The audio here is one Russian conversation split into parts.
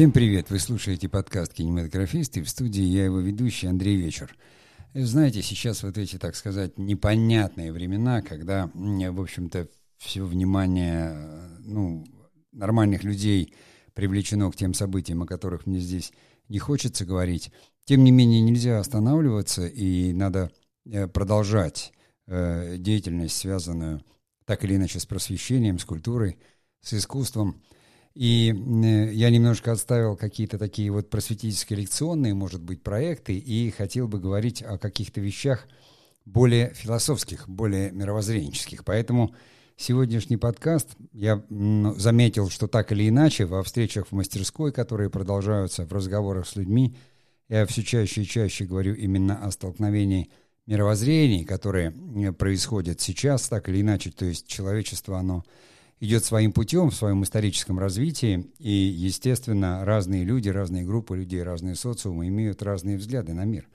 Всем привет! Вы слушаете подкаст «Кинематографисты». В студии я его ведущий Андрей Вечер. Знаете, сейчас вот эти, так сказать, непонятные времена, когда, в общем-то, все внимание ну, нормальных людей привлечено к тем событиям, о которых мне здесь не хочется говорить. Тем не менее, нельзя останавливаться, и надо э, продолжать э, деятельность, связанную так или иначе с просвещением, с культурой, с искусством. И э, я немножко отставил какие-то такие вот просветительские лекционные, может быть, проекты, и хотел бы говорить о каких-то вещах более философских, более мировоззренческих. Поэтому сегодняшний подкаст я заметил, что так или иначе во встречах в мастерской, которые продолжаются в разговорах с людьми, я все чаще и чаще говорю именно о столкновении мировоззрений, которые происходят сейчас, так или иначе, то есть человечество, оно идет своим путем в своем историческом развитии, и, естественно, разные люди, разные группы людей, разные социумы имеют разные взгляды на мир.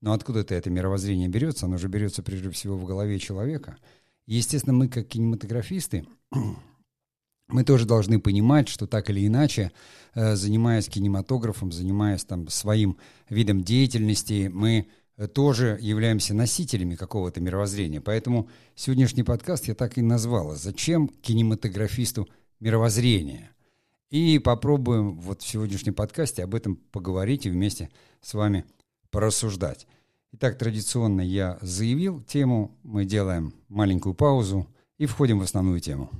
Но откуда-то это мировоззрение берется? Оно же берется прежде всего в голове человека. И, естественно, мы, как кинематографисты, мы тоже должны понимать, что так или иначе, э, занимаясь кинематографом, занимаясь там своим видом деятельности, мы тоже являемся носителями какого-то мировоззрения. Поэтому сегодняшний подкаст я так и назвала «Зачем кинематографисту мировоззрение?» И попробуем вот в сегодняшнем подкасте об этом поговорить и вместе с вами порассуждать. Итак, традиционно я заявил тему, мы делаем маленькую паузу и входим в основную тему.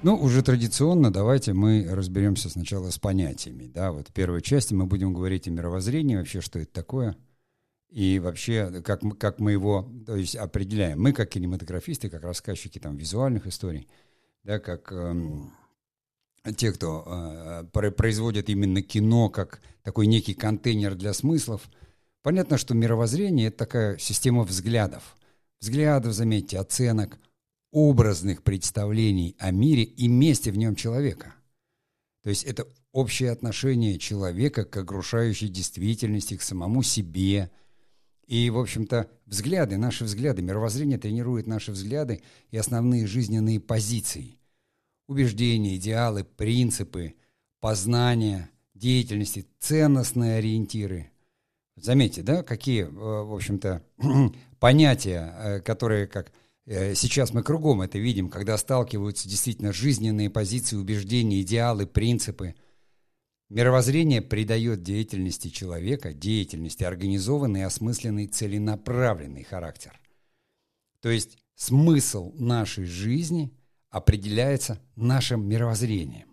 Ну, уже традиционно давайте мы разберемся сначала с понятиями. Да, вот в первой части мы будем говорить о мировоззрении, вообще, что это такое, и вообще, как, мы, как мы его то есть, определяем. Мы, как кинематографисты, как рассказчики там, визуальных историй, да, как эм, те, кто э, производит именно кино, как такой некий контейнер для смыслов, понятно, что мировоззрение — это такая система взглядов. Взглядов, заметьте, оценок — образных представлений о мире и месте в нем человека. То есть это общее отношение человека к огрушающей действительности, к самому себе. И, в общем-то, взгляды, наши взгляды, мировоззрение тренирует наши взгляды и основные жизненные позиции. Убеждения, идеалы, принципы, познания, деятельности, ценностные ориентиры. Заметьте, да, какие, э, в общем-то, понятия, э, которые как сейчас мы кругом это видим, когда сталкиваются действительно жизненные позиции, убеждения, идеалы, принципы. Мировоззрение придает деятельности человека, деятельности организованный, осмысленный, целенаправленный характер. То есть смысл нашей жизни определяется нашим мировоззрением.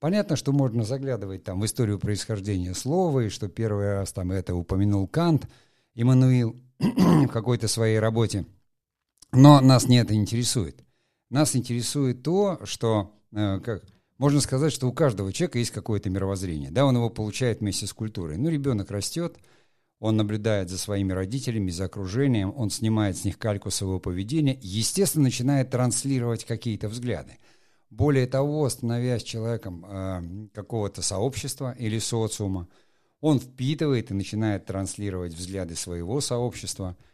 Понятно, что можно заглядывать там в историю происхождения слова, и что первый раз там это упомянул Кант, Иммануил в какой-то своей работе – но нас не это интересует. Нас интересует то, что, э, как, можно сказать, что у каждого человека есть какое-то мировоззрение. Да, он его получает вместе с культурой. Ну, ребенок растет, он наблюдает за своими родителями, за окружением, он снимает с них кальку своего поведения, естественно, начинает транслировать какие-то взгляды. Более того, становясь человеком э, какого-то сообщества или социума, он впитывает и начинает транслировать взгляды своего сообщества –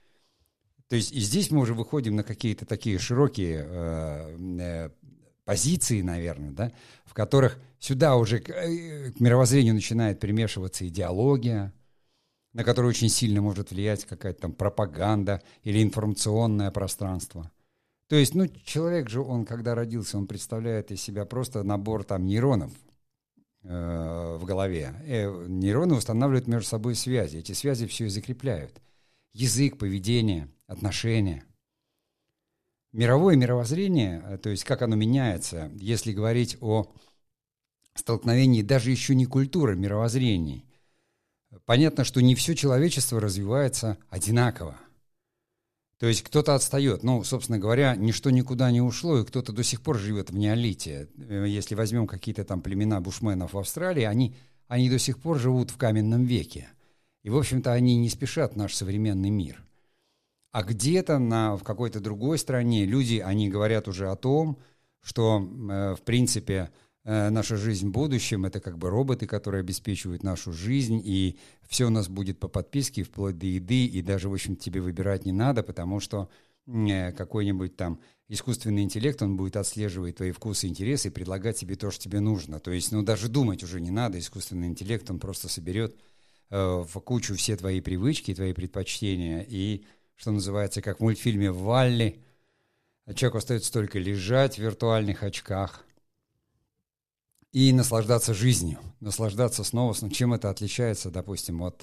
то есть и здесь мы уже выходим на какие-то такие широкие э, э, позиции, наверное, да, в которых сюда уже к, э, к мировоззрению начинает примешиваться идеология, на которую очень сильно может влиять какая-то там пропаганда или информационное пространство. То есть, ну, человек же, он, когда родился, он представляет из себя просто набор там нейронов э, в голове. Э, нейроны устанавливают между собой связи. Эти связи все и закрепляют. Язык, поведение – отношения. Мировое мировоззрение, э, то есть как оно меняется, если говорить о столкновении даже еще не культуры мировоззрений, понятно, что не все человечество развивается одинаково. То есть кто-то отстает. Ну, собственно говоря, ничто никуда не ушло, и кто-то до сих пор живет в неолите. Э, если возьмем какие-то там племена бушменов в Австралии, они, они до сих пор живут в каменном веке. И, в общем-то, они не спешат в наш современный мир. А где-то на, в какой-то другой стране люди, они говорят уже о том, что, э, в принципе, э, наша жизнь в будущем — это как бы роботы, которые обеспечивают нашу жизнь, и все у нас будет по подписке, вплоть до еды, и даже, в общем, тебе выбирать не надо, потому что э, какой-нибудь там искусственный интеллект, он будет отслеживать твои вкусы и интересы и предлагать тебе то, что тебе нужно. То есть, ну, даже думать уже не надо, искусственный интеллект, он просто соберет э, в кучу все твои привычки, твои предпочтения, и, что называется, как в мультфильме «Валли», человеку остается только лежать в виртуальных очках и наслаждаться жизнью, наслаждаться снова. Чем это отличается, допустим, от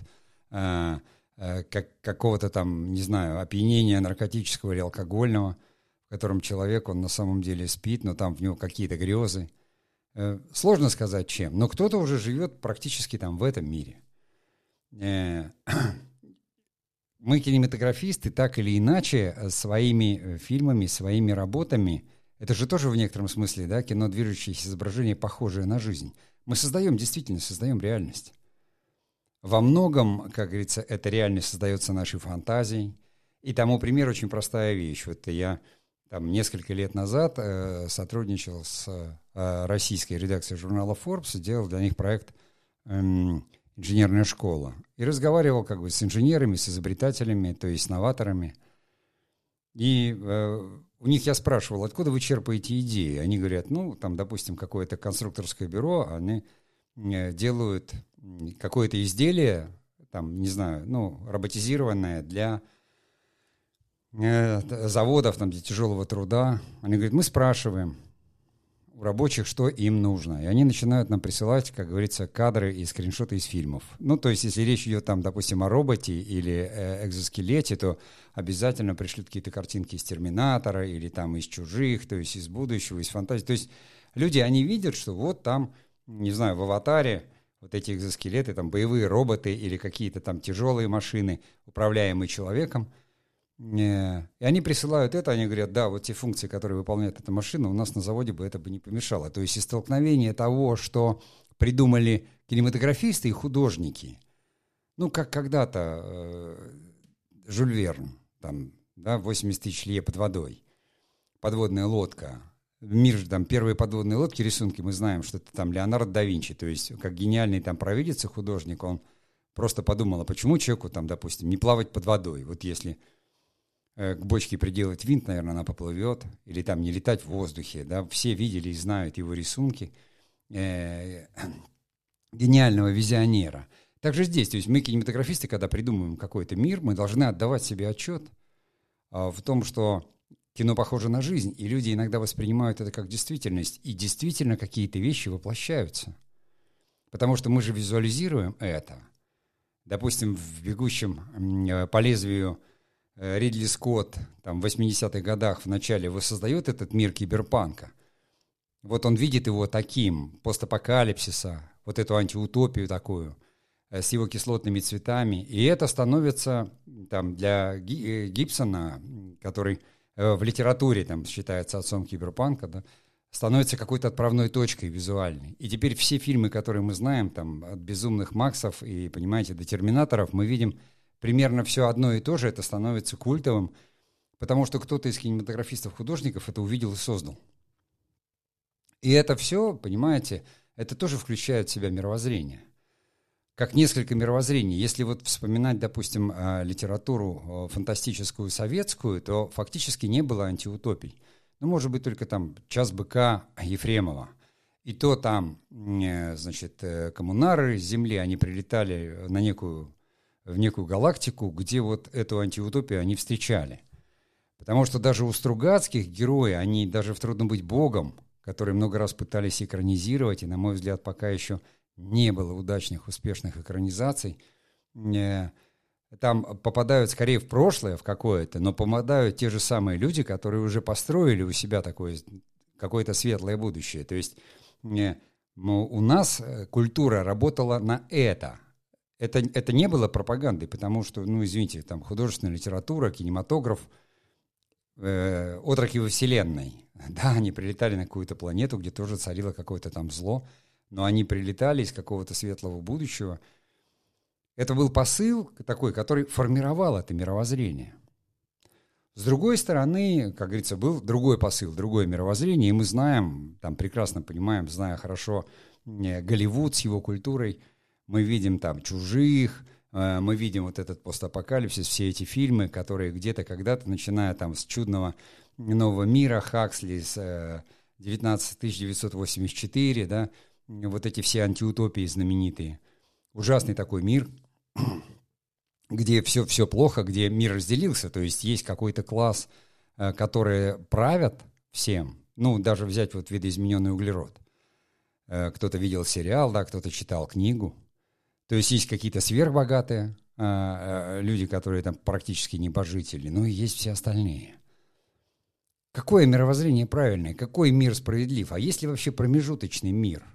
э, э, как, какого-то там, не знаю, опьянения наркотического или алкогольного – котором человек, он на самом деле спит, но там в него какие-то грезы. Э, сложно сказать, чем, но кто-то уже живет практически там в этом мире. Э, мы, кинематографисты, так или иначе, э, своими фильмами, своими работами, это же тоже в некотором смысле, да, кино, движущееся изображение, похожее на жизнь. Мы создаем, действительно, создаем реальность. Во многом, как говорится, эта реальность создается нашей фантазией. И тому пример очень простая вещь. Вот я там, несколько лет назад э, сотрудничал с э, российской редакцией журнала Forbes, делал для них проект э, «Инженерная школа». И разговаривал как бы с инженерами, с изобретателями, то есть с новаторами. И э, у них я спрашивал, откуда вы черпаете идеи? Они говорят, ну, там, допустим, какое-то конструкторское бюро, они э, делают какое-то изделие, там, не знаю, ну, роботизированное для Э, заводов там, для тяжелого труда. Они говорят, мы спрашиваем у рабочих, что им нужно. И они начинают нам присылать, как говорится, кадры и скриншоты из фильмов. Ну, то есть, если речь идет там, допустим, о роботе или э, экзоскелете, то обязательно пришлют какие-то картинки из «Терминатора» или там из «Чужих», то есть из будущего, из фантазии. То есть люди, они видят, что вот там, не знаю, в «Аватаре» вот эти экзоскелеты, там боевые роботы или какие-то там тяжелые машины, управляемые человеком – и они присылают это, они говорят, да, вот те функции, которые выполняет эта машина, у нас на заводе бы это бы не помешало. То есть и столкновение того, что придумали кинематографисты и художники, ну, как когда-то э, Жюль Верн, там, да, 80 тысяч лье под водой, подводная лодка, мир же там первые подводные лодки, рисунки, мы знаем, что это там Леонардо да Винчи, то есть как гениальный там провидец и художник, он просто подумал, а почему человеку там, допустим, не плавать под водой? Вот если к бочке приделать винт, наверное, она поплывет, или там не летать в воздухе, да, все видели и знают его рисунки э, гениального визионера. Также здесь, то есть мы, кинематографисты, когда придумываем какой-то мир, мы должны отдавать себе отчет э, в том, что кино похоже на жизнь, и люди иногда воспринимают это как действительность, и действительно какие-то вещи воплощаются. Потому что мы же визуализируем это. Допустим, в «Бегущем э, по лезвию» Э, Ридли Скотт там, в 80-х годах в начале воссоздает этот мир киберпанка. Вот он видит его таким, постапокалипсиса, вот эту антиутопию такую, э, с его кислотными цветами. И это становится там, для э, Гибсона, который в литературе там, считается отцом киберпанка, да, становится какой-то отправной точкой визуальной. И теперь все фильмы, которые мы знаем, там, от «Безумных Максов» и, понимаете, до «Терминаторов», мы видим – примерно все одно и то же, это становится культовым, потому что кто-то из кинематографистов-художников это увидел и создал. И это все, понимаете, это тоже включает в себя мировоззрение. Как несколько мировоззрений. Если вот вспоминать, допустим, а, литературу фантастическую советскую, то фактически не было антиутопий. Ну, может быть, только там «Час быка» Ефремова. И то там, э, значит, э, коммунары с Земли, они прилетали на некую в некую галактику, где вот эту антиутопию они встречали. Потому что даже у Стругацких герои, они даже в «Трудно быть богом», которые много раз пытались экранизировать, и, на мой взгляд, пока еще не было удачных, успешных экранизаций, э, там попадают скорее в прошлое, в какое-то, но попадают те же самые люди, которые уже построили у себя такое какое-то светлое будущее. То есть э, у нас э, культура работала на это – это, это не было пропагандой, потому что, ну, извините, там художественная литература, кинематограф, э, отроки во Вселенной. Да, они прилетали на какую-то планету, где тоже царило какое-то там зло, но они прилетали из какого-то светлого будущего. Это был посыл такой, который формировал это мировоззрение. С другой стороны, как говорится, был другой посыл, другое мировоззрение, и мы знаем, там прекрасно понимаем, зная хорошо э, Голливуд с его культурой – мы видим там чужих, э, мы видим вот этот постапокалипсис, все эти фильмы, которые где-то когда-то, начиная там с «Чудного нового мира», Хаксли, с 19, 1984, да, вот эти все антиутопии знаменитые. Ужасный такой мир, где все, все плохо, где мир разделился, то есть есть какой-то класс, э, которые правят всем, ну, даже взять вот видоизмененный углерод. Э, кто-то видел сериал, да, кто-то читал книгу. То есть есть какие-то сверхбогатые э, люди, которые там практически небожители, ну и есть все остальные. Какое мировоззрение правильное? Какой мир справедлив? А есть ли вообще промежуточный мир?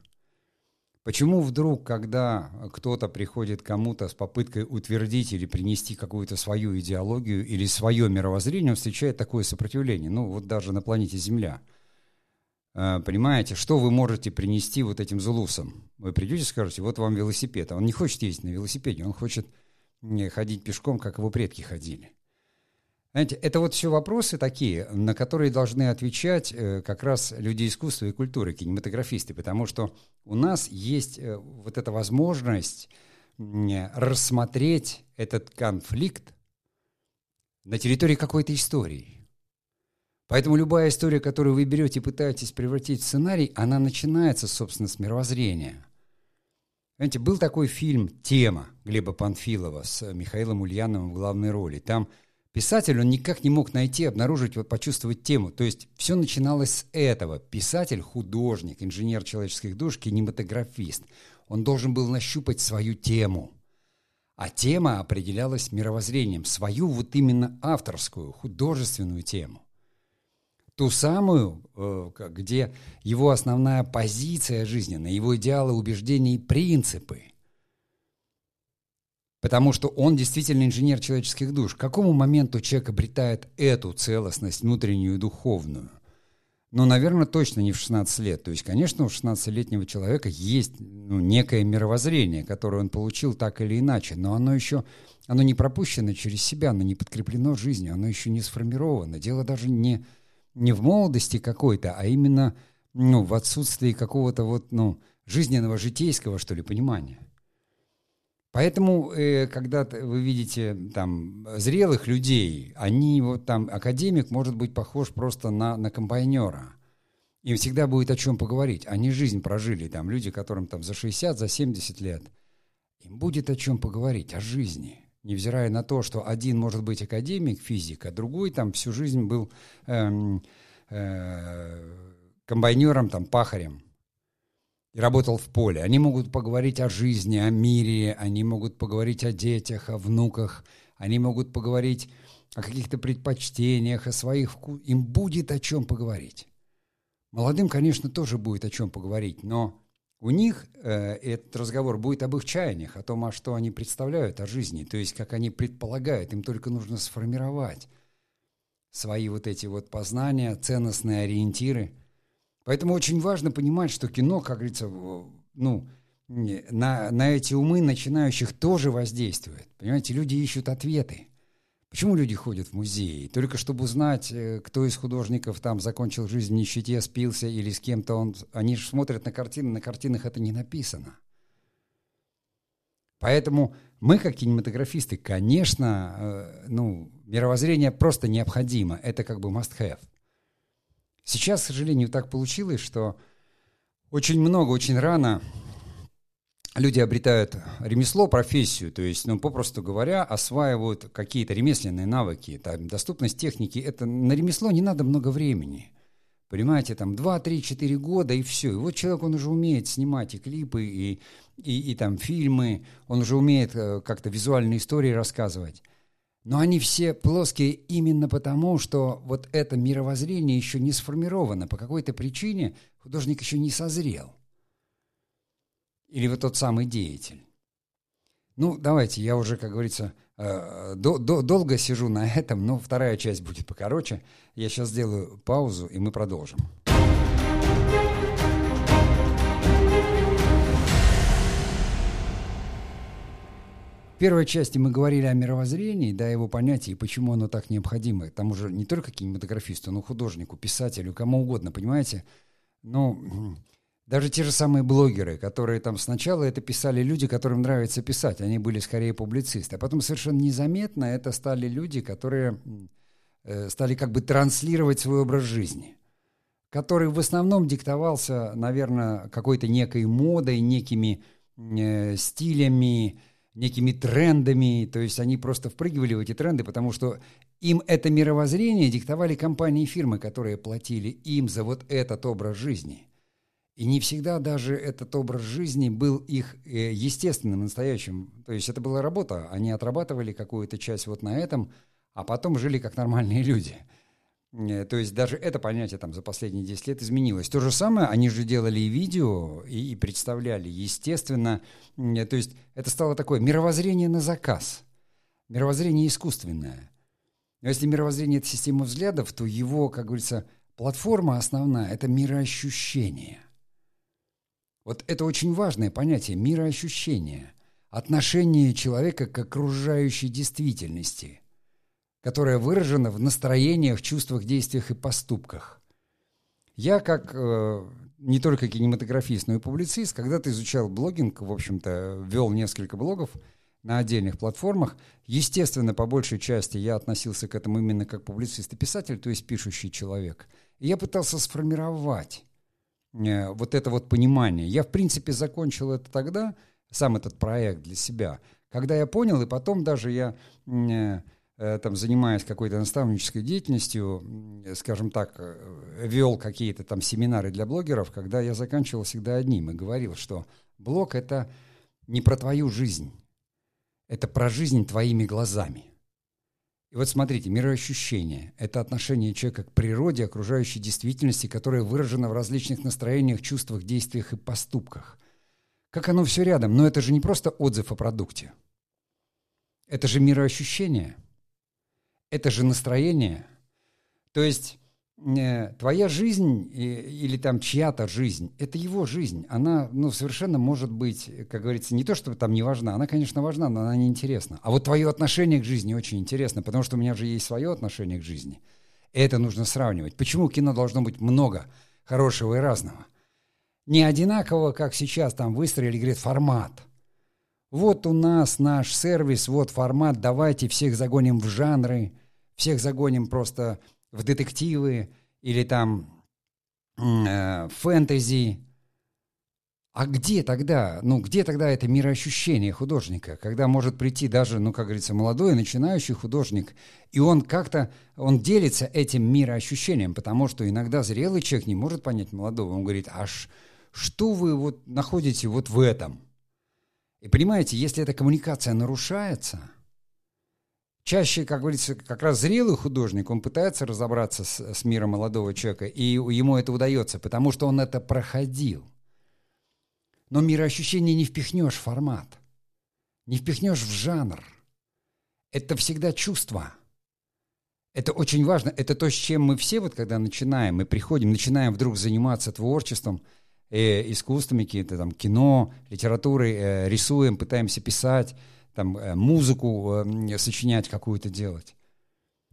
Почему вдруг, когда кто-то приходит кому-то с попыткой утвердить или принести какую-то свою идеологию или свое мировоззрение, он встречает такое сопротивление? Ну, вот даже на планете Земля. А, понимаете, что вы можете принести вот этим зулусам? Вы придете и скажете, вот вам велосипед. А он не хочет ездить на велосипеде, он хочет ходить пешком, как его предки ходили. Знаете, это вот все вопросы такие, на которые должны отвечать э, как раз люди искусства и культуры, кинематографисты, потому что у нас есть э, вот эта возможность рассмотреть этот конфликт на территории какой-то истории. Поэтому любая история, которую вы берете и пытаетесь превратить в сценарий, она начинается, собственно, с мировоззрения. Знаете, был такой фильм «Тема» Глеба Панфилова с Михаилом Ульяновым в главной роли. Там Писатель, он никак не мог найти, обнаружить, почувствовать тему. То есть все начиналось с этого. Писатель, художник, инженер человеческих душ, кинематографист. Он должен был нащупать свою тему. А тема определялась мировоззрением, свою вот именно авторскую, художественную тему. Ту самую, э, где его основная позиция жизненная, его идеалы, убеждения и принципы – Потому что он действительно инженер человеческих душ. К какому моменту человек обретает эту целостность внутреннюю и духовную? Ну, наверное, точно не в 16 лет. То есть, конечно, у 16-летнего человека есть ну, некое мировоззрение, которое он получил так или иначе, но оно еще оно не пропущено через себя, оно не подкреплено жизнью, оно еще не сформировано. Дело даже не, не в молодости какой-то, а именно ну, в отсутствии какого-то вот, ну, жизненного, житейского, что ли, понимания. Поэтому, э, когда вы видите там зрелых людей, они вот там, академик может быть похож просто на, на комбайнера. Им всегда будет о чем поговорить. Они жизнь прожили, там люди, которым там за 60, за 70 лет. Им будет о чем поговорить, о жизни. Невзирая на то, что один может быть академик, физик, а другой там всю жизнь был эм, э, комбайнером, там, пахарем и работал в поле. Они могут поговорить о жизни, о мире, они могут поговорить о детях, о внуках, они могут поговорить о каких-то предпочтениях, о своих вкусах. Им будет о чем поговорить. Молодым, конечно, тоже будет о чем поговорить, но у них э, этот разговор будет об их чаяниях, о том, о что они представляют о жизни, то есть как они предполагают. Им только нужно сформировать свои вот эти вот познания, ценностные ориентиры – Поэтому очень важно понимать, что кино, как говорится, ну, на, на эти умы начинающих тоже воздействует. Понимаете, люди ищут ответы. Почему люди ходят в музеи? Только чтобы узнать, э, кто из художников там закончил жизнь в нищете, спился или с кем-то он... Они же смотрят на картины, на картинах это не написано. Поэтому мы, как кинематографисты, конечно, э, ну, мировоззрение просто необходимо. Это как бы must-have. Сейчас, к сожалению, так получилось, что очень много, очень рано люди обретают ремесло, профессию, то есть, ну, попросту говоря, осваивают какие-то ремесленные навыки, там, доступность техники, это на ремесло не надо много времени. Понимаете, там 2, 3, 4 года и все. И вот человек, он уже умеет снимать и клипы, и, и, и там фильмы, он уже умеет э, как-то визуальные истории рассказывать. Но они все плоские именно потому, что вот это мировоззрение еще не сформировано. По какой-то причине художник еще не созрел. Или вот тот самый деятель. Ну, давайте, я уже, как говорится, э, до, до, долго сижу на этом, но вторая часть будет покороче. Я сейчас сделаю паузу, и мы продолжим. В первой части мы говорили о мировоззрении, да, его понятии, почему оно так необходимо. Там уже не только кинематографисту, но художнику, писателю, кому угодно, понимаете? Ну, Даже те же самые блогеры, которые там сначала это писали люди, которым нравится писать, они были скорее публицисты, а потом совершенно незаметно это стали люди, которые э, стали как бы транслировать свой образ жизни, который в основном диктовался, наверное, какой-то некой модой, некими э, стилями, некими трендами, то есть они просто впрыгивали в эти тренды, потому что им это мировоззрение диктовали компании и фирмы, которые платили им за вот этот образ жизни – и не всегда даже этот образ жизни был их э, естественным, настоящим. То есть это была работа. Они отрабатывали какую-то часть вот на этом, а потом жили как нормальные люди. Э, то есть даже это понятие там за последние 10 лет изменилось. То же самое, они же делали и видео, и, и представляли, естественно. Э, то есть это стало такое мировоззрение на заказ, мировоззрение искусственное. Но если мировоззрение – это система взглядов, то его, как говорится, платформа основная – это мироощущение. Вот это очень важное понятие мироощущения, отношение человека к окружающей действительности, которое выражено в настроениях, чувствах, действиях и поступках. Я как э, не только кинематографист, но и публицист, когда-то изучал блогинг, в общем-то, вел несколько блогов на отдельных платформах. Естественно, по большей части я относился к этому именно как публицист и писатель, то есть пишущий человек. И я пытался сформировать вот это вот понимание. Я, в принципе, закончил это тогда, сам этот проект для себя, когда я понял, и потом даже я, э, э, там, занимаясь какой-то наставнической деятельностью, скажем так, вел какие-то там семинары для блогеров, когда я заканчивал всегда одним и говорил, что блог — это не про твою жизнь, это про жизнь твоими глазами — и вот смотрите, мироощущение – это отношение человека к природе, окружающей действительности, которое выражено в различных настроениях, чувствах, действиях и поступках. Как оно все рядом, но это же не просто отзыв о продукте. Это же мироощущение. Это же настроение. То есть твоя жизнь или там чья-то жизнь, это его жизнь. Она, ну, совершенно может быть, как говорится, не то, что там не важна. Она, конечно, важна, но она не интересна. А вот твое отношение к жизни очень интересно, потому что у меня же есть свое отношение к жизни. Это нужно сравнивать. Почему кино должно быть много хорошего и разного? Не одинаково, как сейчас там выстроили, говорит, формат. Вот у нас наш сервис, вот формат, давайте всех загоним в жанры, всех загоним просто в детективы или там э, фэнтези. А где тогда, ну где тогда это мироощущение художника, когда может прийти даже, ну как говорится, молодой начинающий художник, и он как-то, он делится этим мироощущением, потому что иногда зрелый человек не может понять молодого, он говорит, аж что вы вот находите вот в этом? И понимаете, если эта коммуникация нарушается – чаще, как говорится, как раз зрелый художник, он пытается разобраться с, с миром молодого человека, и ему это удается, потому что он это проходил. Но мироощущение не впихнешь в формат, не впихнешь в жанр. Это всегда чувство. Это очень важно. Это то, с чем мы все, вот когда начинаем, мы приходим, начинаем вдруг заниматься творчеством, э, искусствами, какие-то там кино, литературой, э, рисуем, пытаемся писать – там, э, музыку э, сочинять какую-то делать.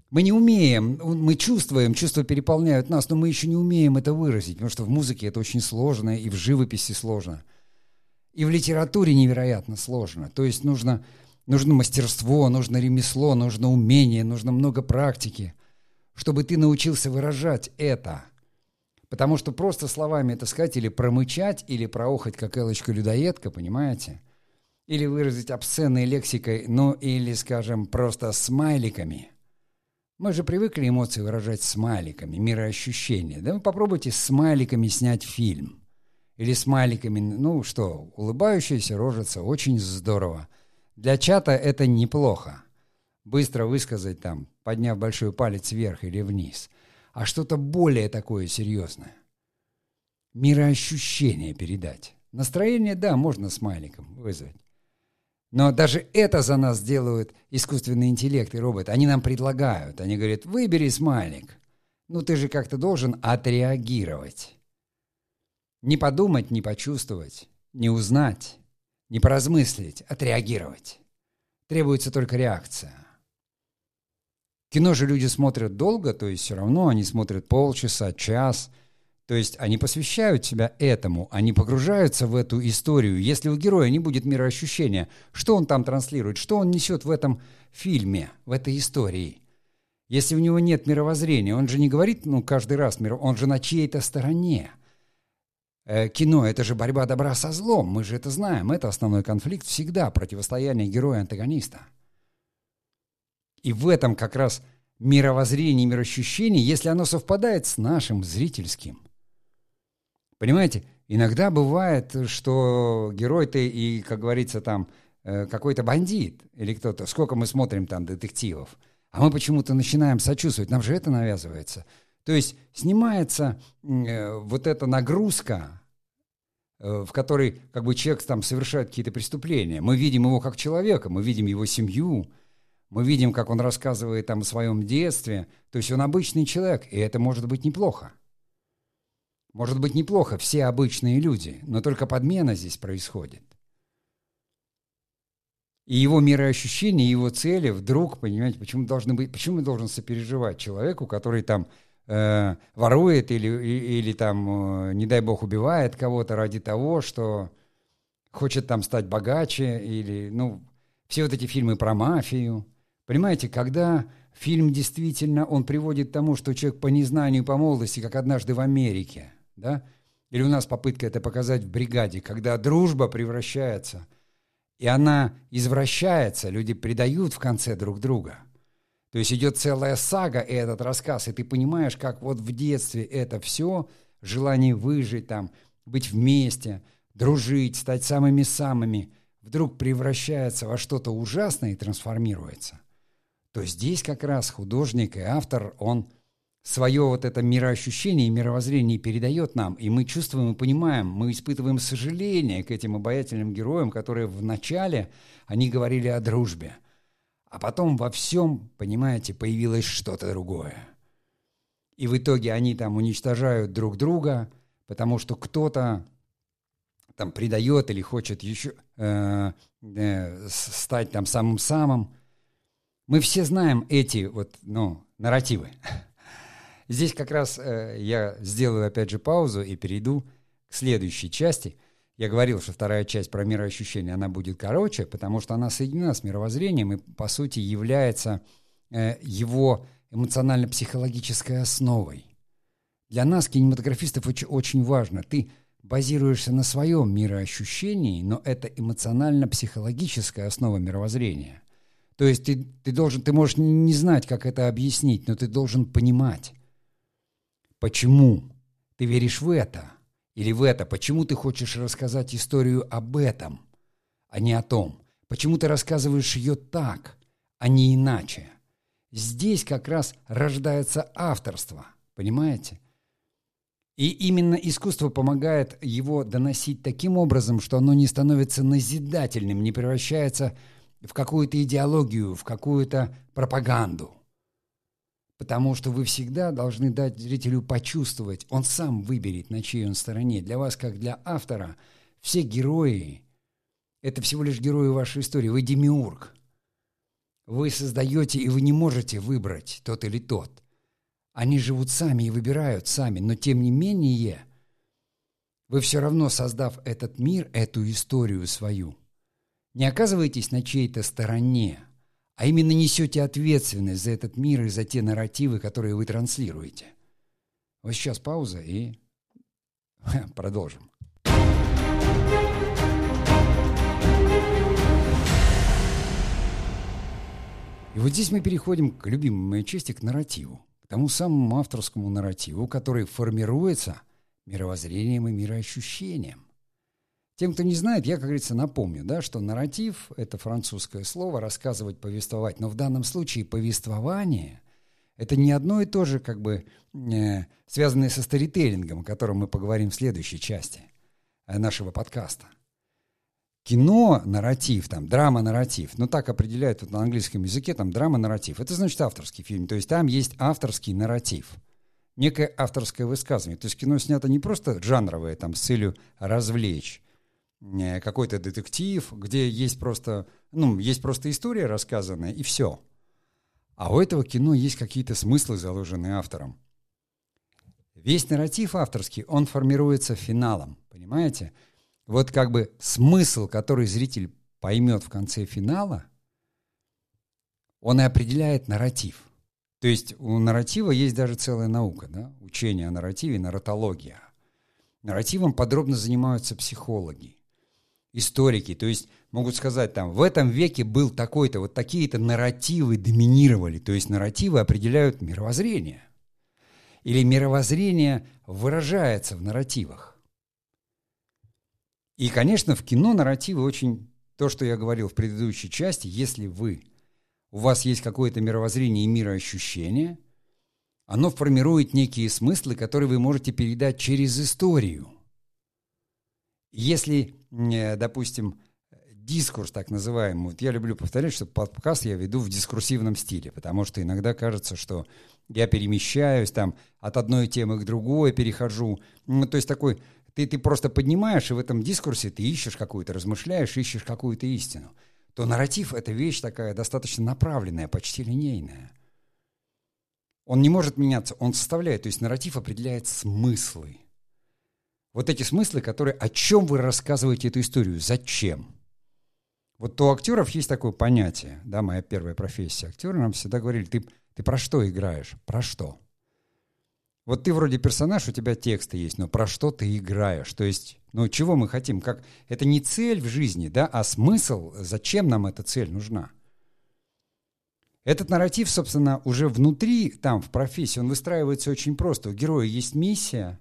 Мы не умеем, мы чувствуем, чувства переполняют нас, но мы еще не умеем это выразить, потому что в музыке это очень сложно, и в живописи сложно. И в литературе невероятно сложно. То есть нужно, нужно мастерство, нужно ремесло, нужно умение, нужно много практики, чтобы ты научился выражать это. Потому что просто словами это сказать или промычать, или проохать, как Элочка-людоедка, понимаете – или выразить обсценной лексикой, ну или, скажем, просто смайликами. Мы же привыкли эмоции выражать смайликами, мироощущения. Да вы попробуйте смайликами снять фильм. Или смайликами, ну что, улыбающаяся рожица, очень здорово. Для чата это неплохо. Быстро высказать там, подняв большой палец вверх или вниз. А что-то более такое серьезное. Мироощущение передать. Настроение, да, можно смайликом вызвать. Но даже это за нас делают искусственный интеллект и робот. Они нам предлагают. Они говорят, выбери смайлик. Ну ты же как-то должен отреагировать. Не подумать, не почувствовать, не узнать, не поразмыслить, отреагировать. Требуется только реакция. Кино же люди смотрят долго, то есть все равно они смотрят полчаса, час. То есть они посвящают себя этому, они погружаются в эту историю. Если у героя не будет мироощущения, что он там транслирует, что он несет в этом фильме, в этой истории? Если у него нет мировоззрения, он же не говорит, ну, каждый раз, он же на чьей-то стороне. Э, кино — это же борьба добра со злом, мы же это знаем. Это основной конфликт всегда, противостояние героя-антагониста. И в этом как раз мировоззрение, мироощущение, если оно совпадает с нашим зрительским – Понимаете, иногда бывает, что герой-то и, как говорится, там э, какой-то бандит или кто-то. Сколько мы смотрим там детективов. А мы почему-то начинаем сочувствовать. Нам же это навязывается. То есть снимается э, вот эта нагрузка, э, в которой как бы человек там совершает какие-то преступления. Мы видим его как человека, мы видим его семью, мы видим, как он рассказывает там о своем детстве. То есть он обычный человек, и это может быть неплохо. Может быть, неплохо, все обычные люди, но только подмена здесь происходит. И его мироощущения, его цели вдруг, понимаете, почему должны быть, почему должен сопереживать человеку, который там э, ворует или, или, или там, э, не дай бог, убивает кого-то ради того, что хочет там стать богаче, или, ну, все вот эти фильмы про мафию. Понимаете, когда фильм действительно, он приводит к тому, что человек по незнанию, по молодости, как однажды в Америке – да? Или у нас попытка это показать в бригаде, когда дружба превращается, и она извращается, люди предают в конце друг друга. То есть идет целая сага, и этот рассказ, и ты понимаешь, как вот в детстве это все, желание выжить там, быть вместе, дружить, стать самыми-самыми, вдруг превращается во что-то ужасное и трансформируется. То здесь как раз художник и автор, он – свое вот это мироощущение и мировоззрение передает нам, и мы чувствуем и понимаем, мы испытываем сожаление к этим обаятельным героям, которые вначале, они говорили о дружбе, а потом во всем, понимаете, появилось что-то другое. И в итоге они там уничтожают друг друга, потому что кто-то там предает или хочет еще э, э, стать там самым-самым. Мы все знаем эти вот, ну, нарративы. Здесь как раз э, я сделаю опять же паузу и перейду к следующей части. Я говорил, что вторая часть про мироощущение, она будет короче, потому что она соединена с мировоззрением и, по сути, является э, его эмоционально-психологической основой. Для нас, кинематографистов, очень, очень важно. Ты базируешься на своем мироощущении, но это эмоционально-психологическая основа мировоззрения. То есть ты, ты должен, ты можешь не знать, как это объяснить, но ты должен понимать. Почему ты веришь в это? Или в это? Почему ты хочешь рассказать историю об этом, а не о том? Почему ты рассказываешь ее так, а не иначе? Здесь как раз рождается авторство, понимаете? И именно искусство помогает его доносить таким образом, что оно не становится назидательным, не превращается в какую-то идеологию, в какую-то пропаганду – Потому что вы всегда должны дать зрителю почувствовать, он сам выберет, на чьей он стороне. Для вас, как для автора, все герои – это всего лишь герои вашей истории. Вы демиург. Вы создаете, и вы не можете выбрать тот или тот. Они живут сами и выбирают сами, но тем не менее, вы все равно, создав этот мир, эту историю свою, не оказываетесь на чьей-то стороне – а именно несете ответственность за этот мир и за те нарративы, которые вы транслируете. Вот сейчас пауза и продолжим. И вот здесь мы переходим к любимой моей части, к нарративу, к тому самому авторскому нарративу, который формируется мировоззрением и мироощущением. Тем, кто не знает, я, как говорится, напомню, да, что нарратив – это французское слово «рассказывать, повествовать». Но в данном случае повествование – это не одно и то же, как бы, э, связанное со старителлингом, о котором мы поговорим в следующей части э, нашего подкаста. Кино, нарратив, там, драма-нарратив, ну так определяют вот на английском языке, там, драма-нарратив. Это значит авторский фильм, то есть там есть авторский нарратив – некое авторское высказывание. То есть кино снято не просто жанровое, там, с целью развлечь, какой-то детектив, где есть просто, ну, есть просто история рассказанная, и все. А у этого кино есть какие-то смыслы, заложенные автором. Весь нарратив авторский, он формируется финалом, понимаете? Вот как бы смысл, который зритель поймет в конце финала, он и определяет нарратив. То есть у нарратива есть даже целая наука, да? учение о нарративе, нарратология. Нарративом подробно занимаются психологи, историки. То есть могут сказать, там, в этом веке был такой-то, вот такие-то нарративы доминировали. То есть нарративы определяют мировоззрение. Или мировоззрение выражается в нарративах. И, конечно, в кино нарративы очень... То, что я говорил в предыдущей части, если вы... У вас есть какое-то мировоззрение и мироощущение, оно формирует некие смыслы, которые вы можете передать через историю. Если, допустим, дискурс так называемый. Вот я люблю повторять, что подкаст я веду в дискурсивном стиле, потому что иногда кажется, что я перемещаюсь там от одной темы к другой, перехожу. Ну, то есть такой, ты, ты просто поднимаешь, и в этом дискурсе ты ищешь какую-то, размышляешь, ищешь какую-то истину. То нарратив — это вещь такая достаточно направленная, почти линейная. Он не может меняться, он составляет, то есть нарратив определяет смыслы. Вот эти смыслы, которые, о чем вы рассказываете эту историю, зачем? Вот у актеров есть такое понятие, да, моя первая профессия. Актеры нам всегда говорили, ты, ты про что играешь? Про что? Вот ты вроде персонаж, у тебя тексты есть, но про что ты играешь? То есть, ну, чего мы хотим? Как... Это не цель в жизни, да, а смысл, зачем нам эта цель нужна? Этот нарратив, собственно, уже внутри, там, в профессии, он выстраивается очень просто. У героя есть миссия,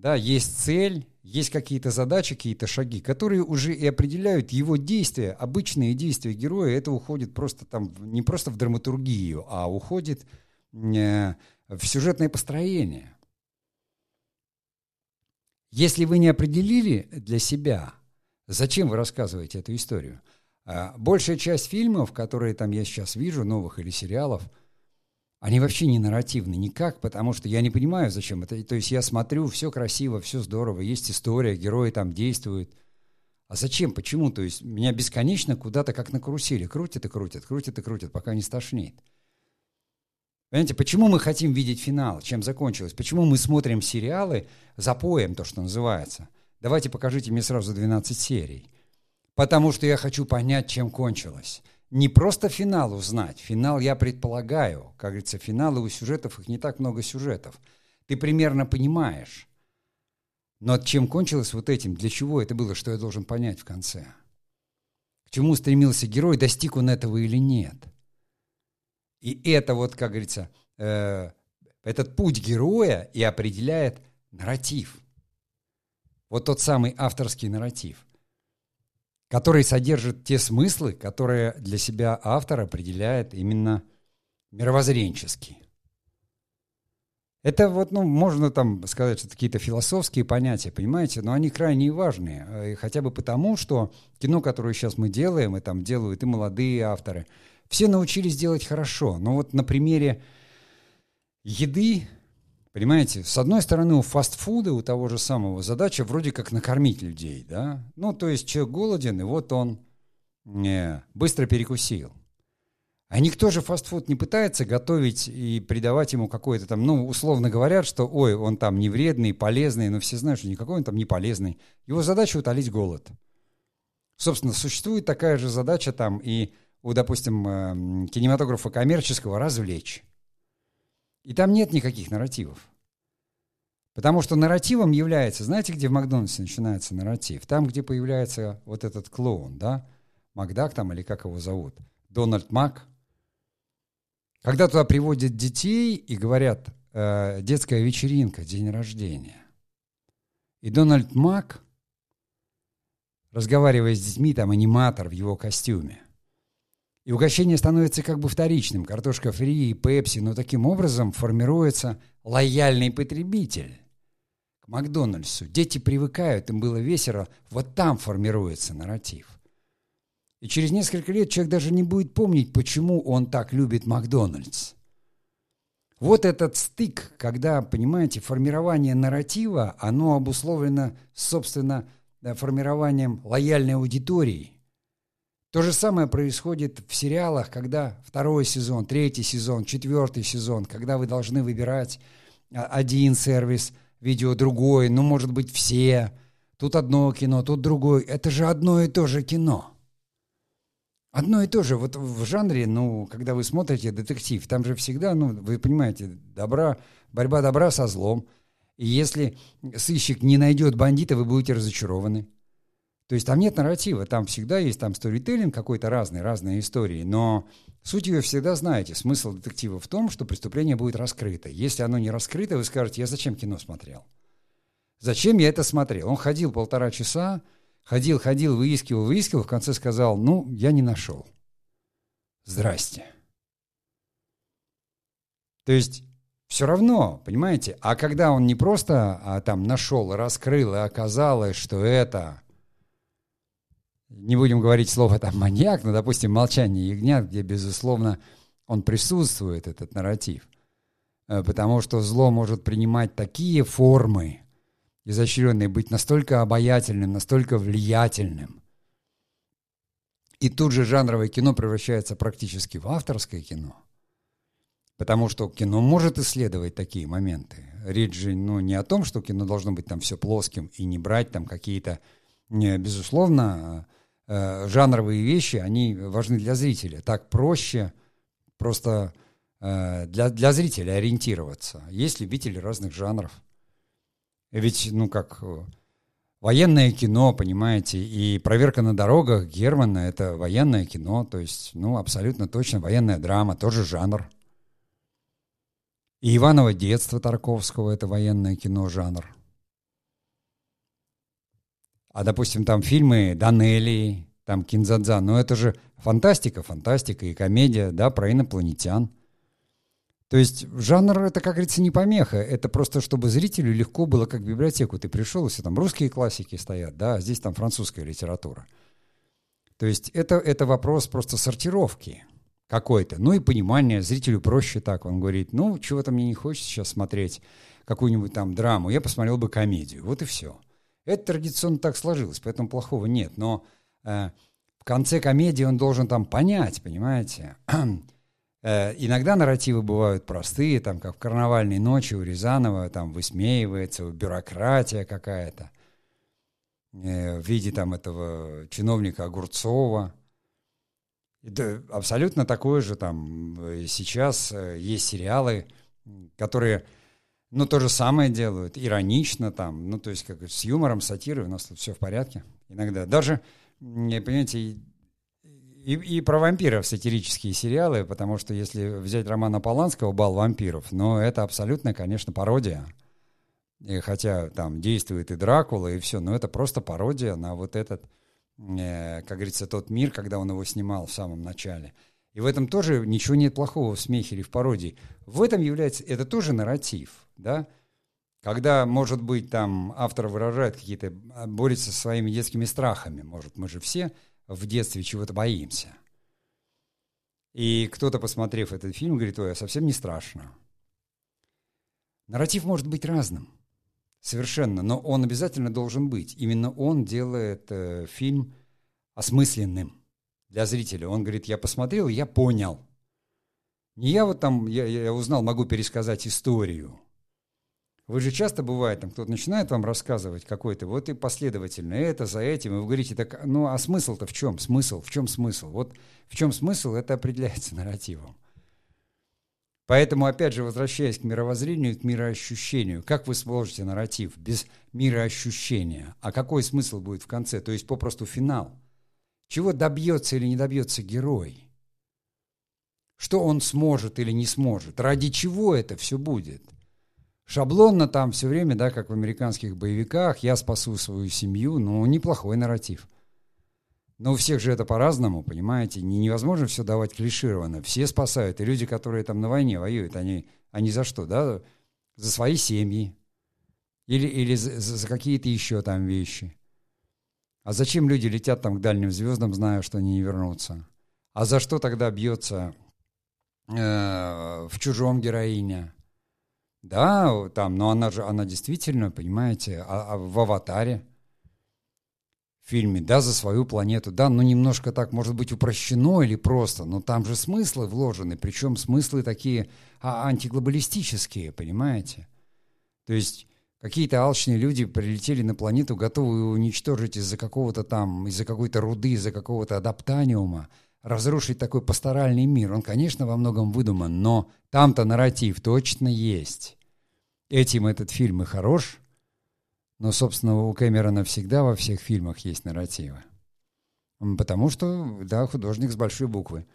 да, есть цель, есть какие-то задачи, какие-то шаги, которые уже и определяют его действия, обычные действия героя. Это уходит просто там, не просто в драматургию, а уходит э, в сюжетное построение. Если вы не определили для себя, зачем вы рассказываете эту историю, а большая часть фильмов, которые там я сейчас вижу, новых или сериалов – они вообще не нарративны никак, потому что я не понимаю, зачем это. То есть я смотрю, все красиво, все здорово, есть история, герои там действуют. А зачем, почему? То есть меня бесконечно куда-то как на карусели крутят и крутят, крутят и крутят, пока не стошнит. Понимаете, почему мы хотим видеть финал, чем закончилось? Почему мы смотрим сериалы за поем, то, что называется? Давайте покажите мне сразу 12 серий. Потому что я хочу понять, чем кончилось не просто финал узнать. Финал я предполагаю. Как говорится, финалы у сюжетов, их не так много сюжетов. Ты примерно понимаешь. Но чем кончилось вот этим? Для чего это было? Что я должен понять в конце? К чему стремился герой? Достиг он этого или нет? И это вот, как говорится, э, этот путь героя и определяет нарратив. Вот тот самый авторский нарратив который содержит те смыслы, которые для себя автор определяет именно мировоззренчески. Это вот, ну, можно там сказать, что какие-то философские понятия, понимаете, но они крайне важные. Э, и хотя бы потому, что кино, которое сейчас мы делаем, и там делают и молодые авторы, все научились делать хорошо. Но вот на примере еды Понимаете, с одной стороны, у фастфуда, у того же самого задача вроде как накормить людей, да? Ну, то есть человек голоден, и вот он не, быстро перекусил. А никто же фастфуд не пытается готовить и придавать ему какой-то там, ну, условно говорят, что, ой, он там не вредный, полезный, но все знают, что никакой он там не полезный. Его задача утолить голод. Собственно, существует такая же задача там и у, допустим, эм, кинематографа коммерческого развлечь. И там нет никаких нарративов. Потому что нарративом является, знаете, где в Макдональдсе начинается нарратив? Там, где появляется вот этот клоун, да? Макдак там или как его зовут? Дональд Мак. Когда туда приводят детей и говорят, э, детская вечеринка, день рождения. И Дональд Мак, разговаривая с детьми, там аниматор в его костюме – и угощение становится как бы вторичным. Картошка фри и пепси, но таким образом формируется лояльный потребитель к Макдональдсу. Дети привыкают, им было весело. Вот там формируется нарратив. И через несколько лет человек даже не будет помнить, почему он так любит Макдональдс. Вот этот стык, когда, понимаете, формирование нарратива, оно обусловлено, собственно, формированием лояльной аудитории – то же самое происходит в сериалах, когда второй сезон, третий сезон, четвертый сезон, когда вы должны выбирать один сервис видео, другой, ну, может быть, все. Тут одно кино, тут другое. Это же одно и то же кино. Одно и то же. Вот в жанре, ну, когда вы смотрите детектив, там же всегда, ну, вы понимаете, добра, борьба добра со злом. И если сыщик не найдет бандита, вы будете разочарованы. То есть там нет нарратива, там всегда есть там сторителлинг какой-то разный, разные истории, но суть ее всегда знаете. Смысл детектива в том, что преступление будет раскрыто. Если оно не раскрыто, вы скажете, я зачем кино смотрел? Зачем я это смотрел? Он ходил полтора часа, ходил, ходил, выискивал, выискивал, в конце сказал, ну, я не нашел. Здрасте. То есть все равно, понимаете? А когда он не просто а, там нашел, раскрыл, и оказалось, что это не будем говорить слово там маньяк, но, допустим, «Молчание ягнят», где, безусловно, он присутствует, этот нарратив. Э, потому что зло может принимать такие формы, изощренные, быть настолько обаятельным, настолько влиятельным. И тут же жанровое кино превращается практически в авторское кино. Потому что кино может исследовать такие моменты. Речь же ну, не о том, что кино должно быть там все плоским и не брать там какие-то, безусловно, э, жанровые вещи, они важны для зрителя. Так проще просто э, для, для зрителя ориентироваться. Есть любители разных жанров. Ведь, ну как, э, военное кино, понимаете, и «Проверка на дорогах» Германа — это военное кино, то есть, ну, абсолютно точно военная драма, тоже жанр. И «Иваново детство» Тарковского — это военное кино, жанр. А, допустим, там фильмы Данелли, там Кинзадза, но это же фантастика, фантастика и комедия, да, про инопланетян. То есть жанр это, как говорится, не помеха, это просто чтобы зрителю легко было, как в библиотеку. Ты пришел, и все там русские классики стоят, да, а здесь там французская литература. То есть это, это вопрос просто сортировки какой-то, ну и понимания, зрителю проще так, он говорит, ну, чего-то мне не хочется сейчас смотреть, какую-нибудь там драму, я посмотрел бы комедию, вот и все. Это традиционно так сложилось, поэтому плохого нет. Но э, в конце комедии он должен там понять, понимаете? э, иногда нарративы бывают простые, там, как в «Карнавальной ночи» у Рязанова, там высмеивается бюрократия какая-то э, в виде там этого чиновника Огурцова. Это абсолютно такое же там э, сейчас э, есть сериалы, которые ну, то же самое делают, иронично там, ну, то есть как с юмором, сатирой, у нас тут все в порядке иногда. Даже, понимаете, и, и про вампиров сатирические сериалы, потому что если взять романа Поланского «Бал вампиров», ну, это абсолютно, конечно, пародия. И хотя там действует и Дракула, и все, но это просто пародия на вот этот, э, как говорится, тот мир, когда он его снимал в самом начале – и в этом тоже ничего нет плохого в смехе или в пародии. В этом является, это тоже нарратив, да? Когда, может быть, там автор выражает какие-то, а, борется со своими детскими страхами. Может, мы же все в детстве чего-то боимся. И кто-то, посмотрев этот фильм, говорит, ой, а совсем не страшно. Нарратив может быть разным. Совершенно. Но он обязательно должен быть. Именно он делает э, фильм осмысленным для зрителя. Он говорит, я посмотрел, я понял. Не я вот там, я, я узнал, могу пересказать историю. Вы же часто бывает, там кто-то начинает вам рассказывать какой-то, вот и последовательно это за этим, и вы говорите, так, ну а смысл-то в чем? Смысл? В чем смысл? Вот в чем смысл, это определяется нарративом. Поэтому, опять же, возвращаясь к мировоззрению, к мироощущению, как вы сложите нарратив без мироощущения? А какой смысл будет в конце? То есть попросту финал – чего добьется или не добьется герой? Что он сможет или не сможет? Ради чего это все будет? Шаблонно там все время, да, как в американских боевиках, я спасу свою семью, ну, неплохой нарратив. Но у всех же это по-разному, понимаете? Невозможно все давать клишированно. Все спасают. И люди, которые там на войне воюют, они, они за что, да? За свои семьи. Или, или за, за какие-то еще там вещи. А зачем люди летят там к дальним звездам, зная, что они не вернутся? А за что тогда бьется э, в чужом героине? Да, там, но она же, она действительно, понимаете, а, а в аватаре в фильме, да, за свою планету, да, ну немножко так, может быть, упрощено или просто, но там же смыслы вложены, причем смыслы такие а, антиглобалистические, понимаете? То есть какие-то алчные люди прилетели на планету, готовые уничтожить из-за какого-то там, из-за какой-то руды, из-за какого-то адаптаниума, разрушить такой пасторальный мир. Он, конечно, во многом выдуман, но там-то нарратив точно есть. Этим этот фильм и хорош, но, собственно, у Кэмерона всегда во всех фильмах есть нарративы. Потому что, да, художник с большой буквы.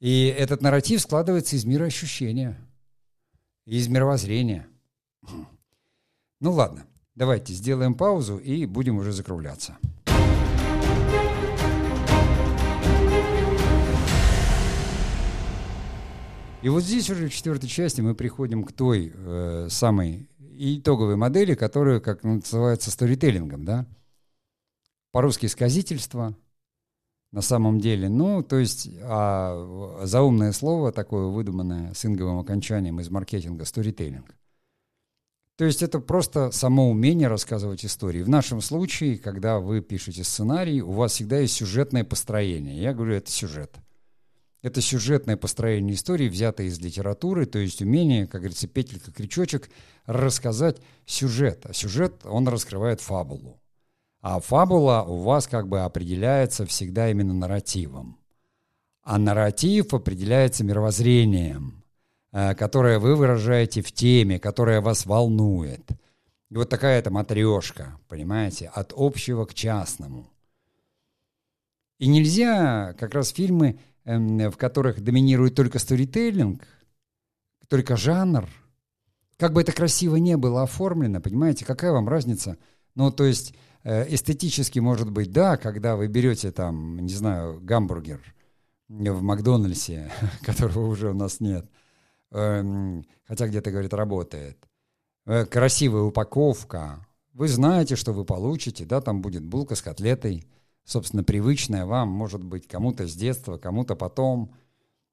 И этот нарратив складывается из мира ощущения, из мировоззрения. Ну ладно, давайте сделаем паузу и будем уже закругляться. И вот здесь уже в четвертой части мы приходим к той э, самой итоговой модели, которая, как называется, сторителлингом, да? По-русски сказительство, на самом деле. Ну, то есть а, заумное слово, такое выдуманное с инговым окончанием из маркетинга, сторителлинг. То есть это просто само умение рассказывать истории. В нашем случае, когда вы пишете сценарий, у вас всегда есть сюжетное построение. Я говорю, это сюжет – это сюжетное построение истории, взятое из литературы, то есть умение, как говорится, петелька, крючочек, рассказать сюжет. А сюжет, он раскрывает фабулу. А фабула у вас как бы определяется всегда именно нарративом. А нарратив определяется мировоззрением, которое вы выражаете в теме, которая вас волнует. И вот такая это матрешка, понимаете, от общего к частному. И нельзя как раз фильмы Эм, в которых доминирует только сторителлинг, только жанр, как бы это красиво не было оформлено, понимаете, какая вам разница? Ну, то есть э, эстетически, может быть, да, когда вы берете там, не знаю, гамбургер в Макдональдсе, которого уже у нас нет, хотя где-то, говорит, работает, э, красивая упаковка, вы знаете, что вы получите, да, там будет булка с котлетой, собственно, привычное вам, может быть, кому-то с детства, кому-то потом.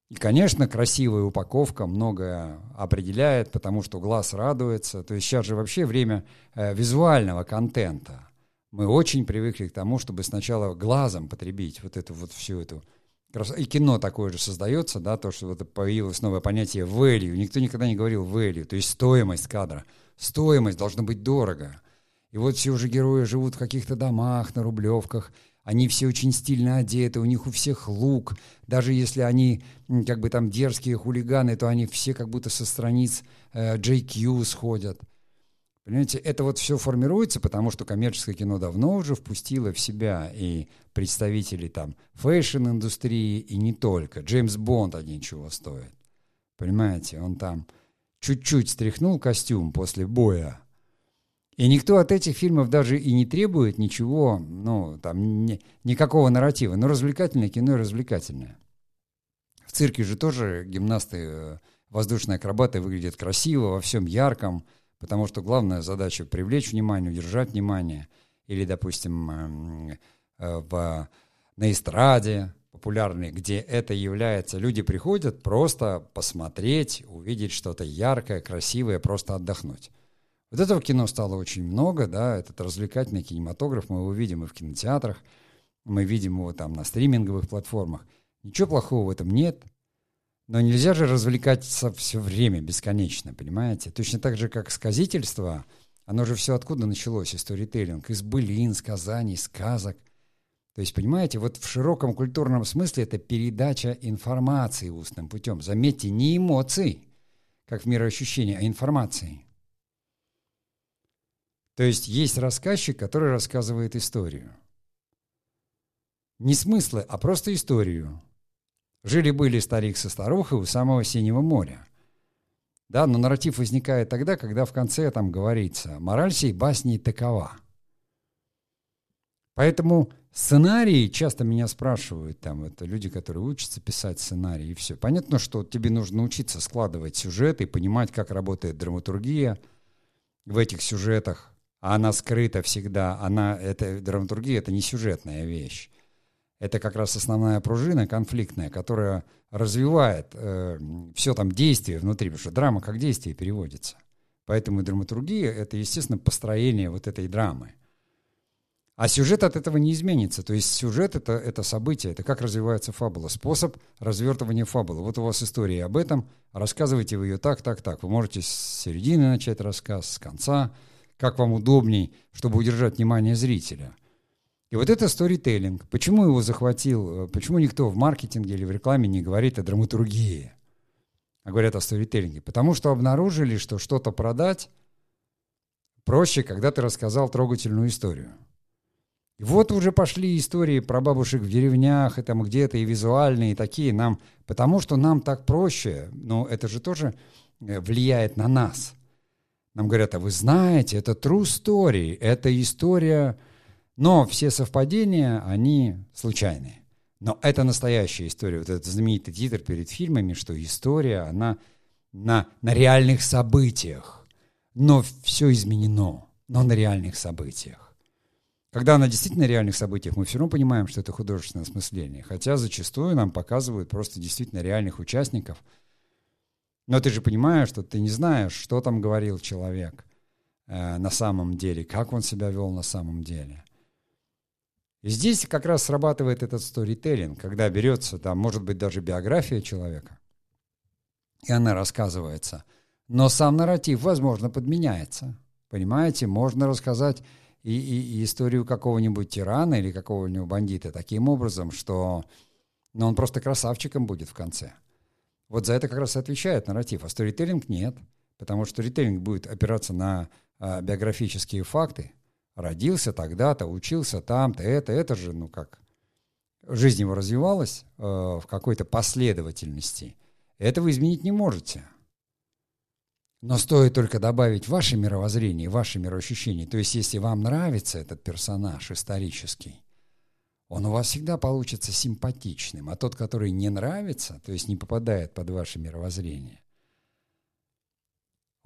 И, конечно, красивая упаковка многое определяет, потому что глаз радуется. То есть сейчас же вообще время э, визуального контента. Мы очень привыкли к тому, чтобы сначала глазом потребить вот эту вот всю эту и кино такое же создается, да, то, что вот появилось новое понятие value. Никто никогда не говорил value, то есть стоимость кадра. Стоимость должна быть дорого. И вот все уже герои живут в каких-то домах, на рублевках, они все очень стильно одеты, у них у всех лук. Даже если они как бы там дерзкие хулиганы, то они все как будто со страниц э, GQ сходят. Понимаете, это вот все формируется, потому что коммерческое кино давно уже впустило в себя и представителей там фэшн-индустрии, и не только. Джеймс Бонд один чего стоит. Понимаете, он там чуть-чуть стряхнул костюм после боя, и никто от этих фильмов даже и не требует ничего, ну, там, ни, никакого нарратива. Но развлекательное кино и развлекательное. В цирке же тоже гимнасты, э, воздушные акробаты выглядят красиво, во всем ярком, потому что главная задача — привлечь внимание, удержать внимание. Или, допустим, эм, э, в, на эстраде популярной, где это является, люди приходят просто посмотреть, увидеть что-то яркое, красивое, просто отдохнуть. Вот этого кино стало очень много, да, этот развлекательный кинематограф, мы его видим и в кинотеатрах, мы видим его там на стриминговых платформах. Ничего плохого в этом нет, но нельзя же развлекаться все время, бесконечно, понимаете? Точно так же, как сказительство, оно же все откуда началось, и сторителлинг, из былин, сказаний, сказок. То есть, понимаете, вот в широком культурном смысле это передача информации устным путем. Заметьте, не эмоций, как в мироощущении, а информации. То есть есть рассказчик, который рассказывает историю. Не смыслы, а просто историю. Жили-были старик со старухой у самого Синего моря. Да, но нарратив возникает тогда, когда в конце там говорится «мораль сей басни такова». Поэтому сценарии, часто меня спрашивают, там, это люди, которые учатся писать сценарии, и все. Понятно, что тебе нужно учиться складывать сюжеты и понимать, как работает драматургия в этих сюжетах, а она скрыта всегда. Она, это, драматургия — это не сюжетная вещь. Это как раз основная пружина конфликтная, которая развивает э, все там действие внутри, потому что драма как действие переводится. Поэтому драматургия — это, естественно, построение вот этой драмы. А сюжет от этого не изменится. То есть сюжет это, это событие, это как развивается фабула, способ развертывания фабулы. Вот у вас история об этом, рассказывайте вы ее так, так, так. Вы можете с середины начать рассказ, с конца, как вам удобней, чтобы удержать внимание зрителя. И вот это сторителлинг. Почему его захватил, э, почему никто в маркетинге или в рекламе не говорит о драматургии, а говорят о сторителлинге? Потому что обнаружили, что что-то продать проще, когда ты рассказал трогательную историю. И вот уже пошли истории про бабушек в деревнях, и там где-то, и визуальные, и такие нам, потому что нам так проще, но это же тоже э, влияет на нас. Нам говорят, а вы знаете, это true story, это история, но все совпадения, они случайные. Но это настоящая история. Вот этот знаменитый титр перед фильмами, что история, она на, на реальных событиях. Но все изменено, но на реальных событиях. Когда на действительно реальных событиях, мы все равно понимаем, что это художественное осмысление. Хотя зачастую нам показывают просто действительно реальных участников. Но ты же понимаешь, что ты не знаешь, что там говорил человек э, на самом деле, как он себя вел на самом деле. Здесь как раз срабатывает этот сторителлинг, когда берется, там, может быть, даже биография человека, и она рассказывается. Но сам нарратив, возможно, подменяется. Понимаете, можно рассказать и, и, и историю какого-нибудь тирана или какого-нибудь бандита таким образом, что ну, он просто красавчиком будет в конце. Вот за это как раз и отвечает нарратив, а сторителлинг нет, потому что сторителлинг будет опираться на а, биографические факты. Родился тогда-то, учился там-то, это, это же, ну как, жизнь его развивалась э, в какой-то последовательности. Этого изменить не можете. Но стоит только добавить ваше мировоззрение, ваше мироощущение. То есть, если вам нравится этот персонаж исторический, он у вас всегда получится симпатичным. А тот, который не нравится, то есть не попадает под ваше мировоззрение,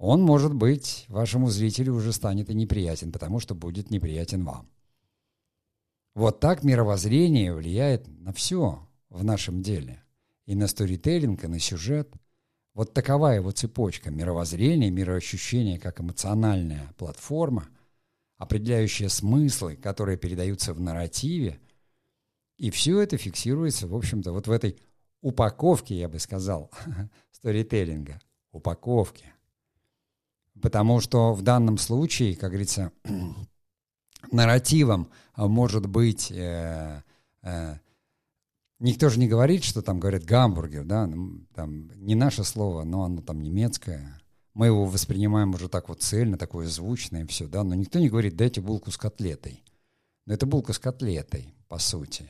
он, может быть, вашему зрителю уже станет и неприятен, потому что будет неприятен вам. Вот так мировоззрение влияет на все в нашем деле. И на сторителлинг, и на сюжет – вот такова его цепочка мировоззрения, мироощущения как эмоциональная платформа, определяющая смыслы, которые передаются в нарративе. И все это фиксируется, в общем-то, вот в этой упаковке, я бы сказал, сторителлинга. Упаковке. Потому что в данном случае, как говорится, нарративом может быть э, э, Никто же не говорит, что там говорят гамбургер, да, там не наше слово, но оно там немецкое. Мы его воспринимаем уже так вот цельно, такое звучное, все, да, но никто не говорит, дайте булку с котлетой. Но это булка с котлетой, по сути.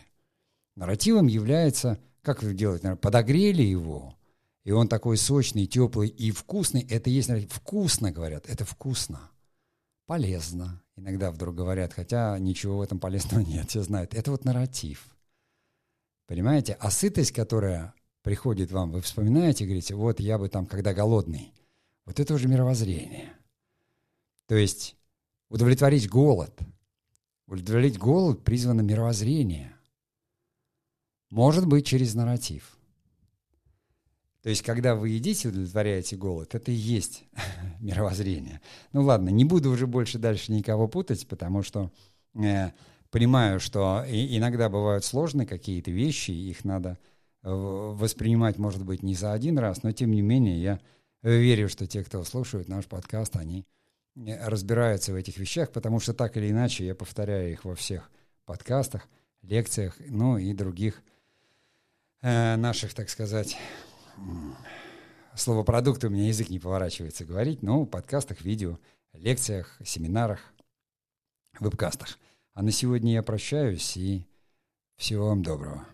Нарративом является, как вы делаете, подогрели его, и он такой сочный, теплый и вкусный. Это есть. Вкусно, говорят, это вкусно. Полезно. Иногда вдруг говорят, хотя ничего в этом полезного нет, все знают. Это вот нарратив. Понимаете? А сытость, которая приходит вам, вы вспоминаете, говорите, вот я бы там, когда голодный. Вот это уже мировоззрение. То есть удовлетворить голод. Удовлетворить голод призвано мировоззрение. Может быть, через нарратив. То есть, когда вы едите, удовлетворяете голод, это и есть мировоззрение. Ну ладно, не буду уже больше дальше никого путать, потому что э, понимаю, что иногда бывают сложные какие-то вещи, их надо э, воспринимать, может быть, не за один раз, но тем не менее я верю, что те, кто слушают наш подкаст, они э, разбираются в этих вещах, потому что так или иначе я повторяю их во всех подкастах, лекциях, ну и других э, наших, так сказать, слово продукты у меня язык не поворачивается говорить, но в подкастах, видео, лекциях, семинарах, вебкастах. А на сегодня я прощаюсь и всего вам доброго.